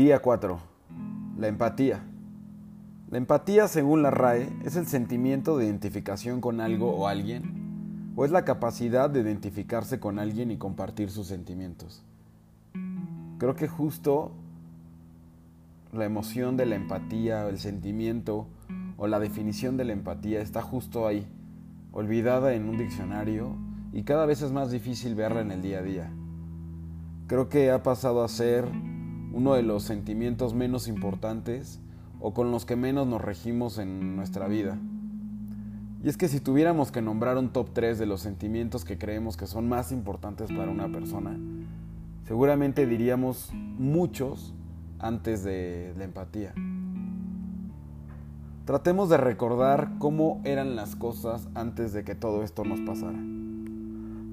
Día 4. La empatía. La empatía, según la RAE, es el sentimiento de identificación con algo o alguien, o es la capacidad de identificarse con alguien y compartir sus sentimientos. Creo que justo la emoción de la empatía, el sentimiento o la definición de la empatía está justo ahí, olvidada en un diccionario y cada vez es más difícil verla en el día a día. Creo que ha pasado a ser uno de los sentimientos menos importantes o con los que menos nos regimos en nuestra vida. Y es que si tuviéramos que nombrar un top 3 de los sentimientos que creemos que son más importantes para una persona, seguramente diríamos muchos antes de la empatía. Tratemos de recordar cómo eran las cosas antes de que todo esto nos pasara.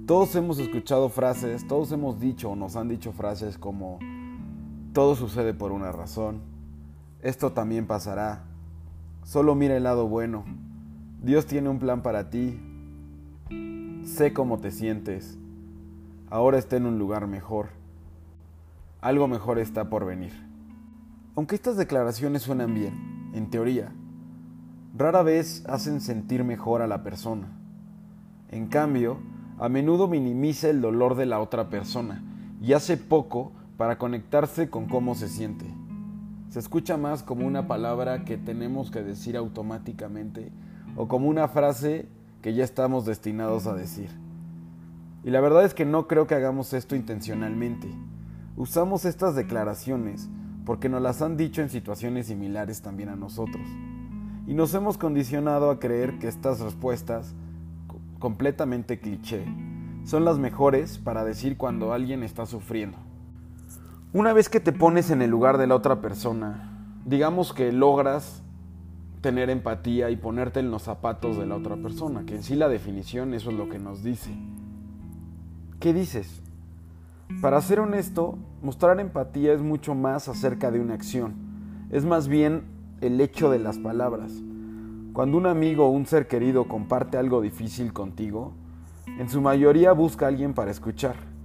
Todos hemos escuchado frases, todos hemos dicho o nos han dicho frases como todo sucede por una razón, esto también pasará, solo mira el lado bueno, Dios tiene un plan para ti, sé cómo te sientes, ahora está en un lugar mejor, algo mejor está por venir. Aunque estas declaraciones suenan bien, en teoría, rara vez hacen sentir mejor a la persona. En cambio, a menudo minimiza el dolor de la otra persona y hace poco para conectarse con cómo se siente. Se escucha más como una palabra que tenemos que decir automáticamente o como una frase que ya estamos destinados a decir. Y la verdad es que no creo que hagamos esto intencionalmente. Usamos estas declaraciones porque nos las han dicho en situaciones similares también a nosotros. Y nos hemos condicionado a creer que estas respuestas completamente cliché, son las mejores para decir cuando alguien está sufriendo. Una vez que te pones en el lugar de la otra persona, digamos que logras tener empatía y ponerte en los zapatos de la otra persona, que en sí la definición eso es lo que nos dice. ¿Qué dices? Para ser honesto, mostrar empatía es mucho más acerca de una acción, es más bien el hecho de las palabras. Cuando un amigo o un ser querido comparte algo difícil contigo, en su mayoría busca a alguien para escuchar.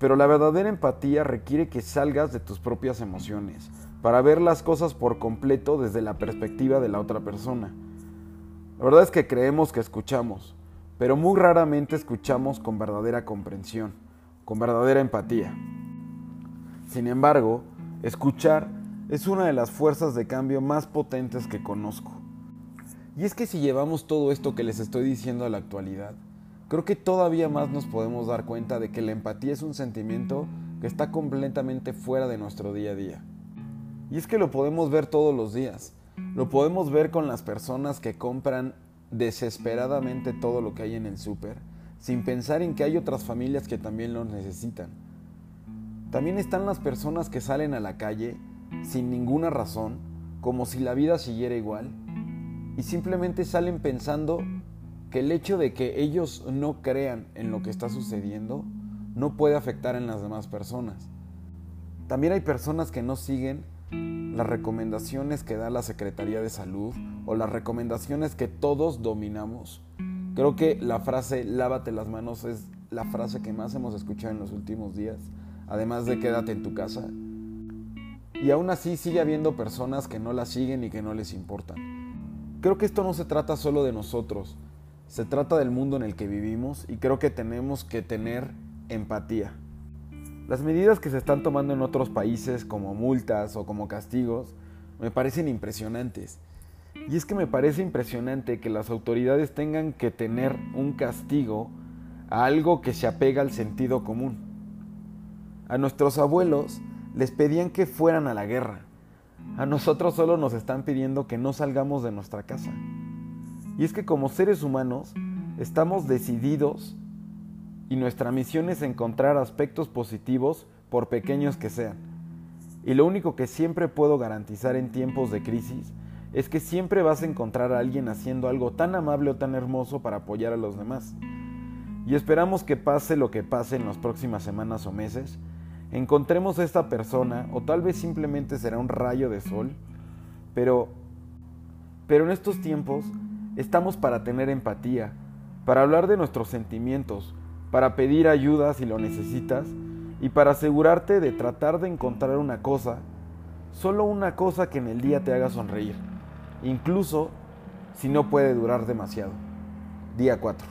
Pero la verdadera empatía requiere que salgas de tus propias emociones, para ver las cosas por completo desde la perspectiva de la otra persona. La verdad es que creemos que escuchamos, pero muy raramente escuchamos con verdadera comprensión, con verdadera empatía. Sin embargo, escuchar es una de las fuerzas de cambio más potentes que conozco. Y es que si llevamos todo esto que les estoy diciendo a la actualidad, creo que todavía más nos podemos dar cuenta de que la empatía es un sentimiento que está completamente fuera de nuestro día a día. Y es que lo podemos ver todos los días. Lo podemos ver con las personas que compran desesperadamente todo lo que hay en el súper, sin pensar en que hay otras familias que también lo necesitan. También están las personas que salen a la calle sin ninguna razón, como si la vida siguiera igual, y simplemente salen pensando que el hecho de que ellos no crean en lo que está sucediendo no puede afectar en las demás personas. También hay personas que no siguen las recomendaciones que da la Secretaría de Salud o las recomendaciones que todos dominamos. Creo que la frase lávate las manos es la frase que más hemos escuchado en los últimos días, además de quédate en tu casa. Y aún así sigue habiendo personas que no la siguen y que no les importan. Creo que esto no se trata solo de nosotros, se trata del mundo en el que vivimos y creo que tenemos que tener empatía. Las medidas que se están tomando en otros países como multas o como castigos me parecen impresionantes. Y es que me parece impresionante que las autoridades tengan que tener un castigo a algo que se apega al sentido común. A nuestros abuelos les pedían que fueran a la guerra. A nosotros solo nos están pidiendo que no salgamos de nuestra casa. Y es que como seres humanos estamos decididos y nuestra misión es encontrar aspectos positivos por pequeños que sean. Y lo único que siempre puedo garantizar en tiempos de crisis es que siempre vas a encontrar a alguien haciendo algo tan amable o tan hermoso para apoyar a los demás. Y esperamos que pase lo que pase en las próximas semanas o meses, encontremos a esta persona, o tal vez simplemente será un rayo de sol, pero, pero en estos tiempos estamos para tener empatía, para hablar de nuestros sentimientos, para pedir ayuda si lo necesitas y para asegurarte de tratar de encontrar una cosa Solo una cosa que en el día te haga sonreír, incluso si no puede durar demasiado. Día 4.